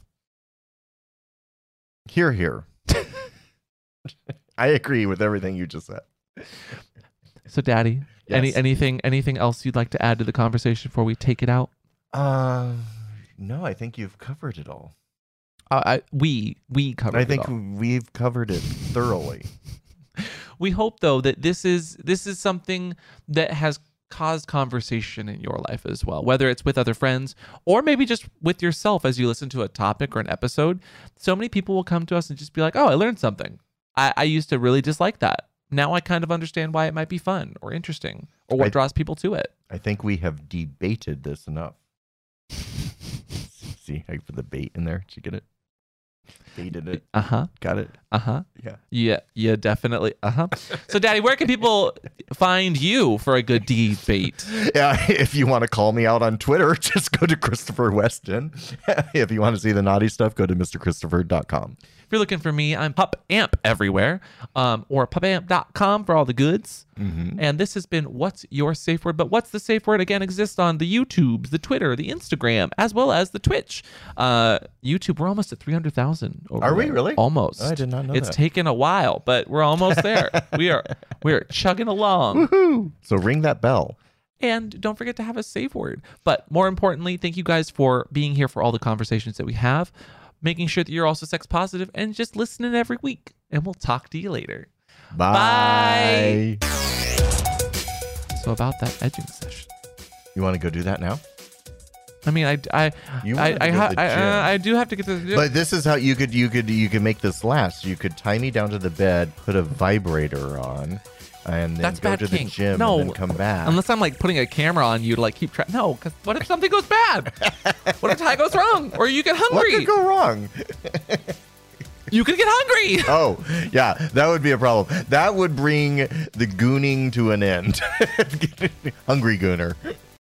Here, here. I agree with everything you just said. So, Daddy, any anything anything else you'd like to add to the conversation before we take it out? Uh, no, I think you've covered it all. Uh, I, we we covered. I think we've covered it thoroughly. we hope though that this is this is something that has caused conversation in your life as well whether it's with other friends or maybe just with yourself as you listen to a topic or an episode so many people will come to us and just be like oh i learned something i, I used to really dislike that now i kind of understand why it might be fun or interesting or what I- draws people to it I think we have debated this enough. See, I put the bait in there. Did you get it? Baited it. uh-huh Got it. uh-huh Yeah. yeah yeah definitely uh-huh so daddy where can people find you for a good debate Yeah, if you want to call me out on Twitter, just go to Christopher Weston. if you want to see the naughty stuff, go to mrchristopher.com. You're looking for me, I'm Pup Amp everywhere, um, or pupamp.com for all the goods. Mm-hmm. And this has been What's Your Safe Word? But What's the Safe Word again exists on the YouTubes, the Twitter, the Instagram, as well as the Twitch. Uh, YouTube, we're almost at 300,000. over Are we there. really? Almost. Oh, I did not know It's that. taken a while, but we're almost there. we are we're chugging along. So ring that bell. And don't forget to have a safe word. But more importantly, thank you guys for being here for all the conversations that we have, making sure that you're also sex positive and just listening every week. And we'll talk to you later. Bye. So about that edging session. You want to go do that now? I mean, I, I, You I, wanted I, ha- I, uh, I do have to get to the gym. But this is how you could you could you could make this last. You could tie me down to the bed, put a vibrator on, and then That's go bad to the kink. gym No, and then come back. Unless I'm like putting a camera on you to like keep track. No, because what if something goes bad? what if tie goes wrong? Or you get hungry? what could go wrong? you could get hungry. Oh, yeah, that would be a problem. That would bring the gooning to an end. Hungry gooner.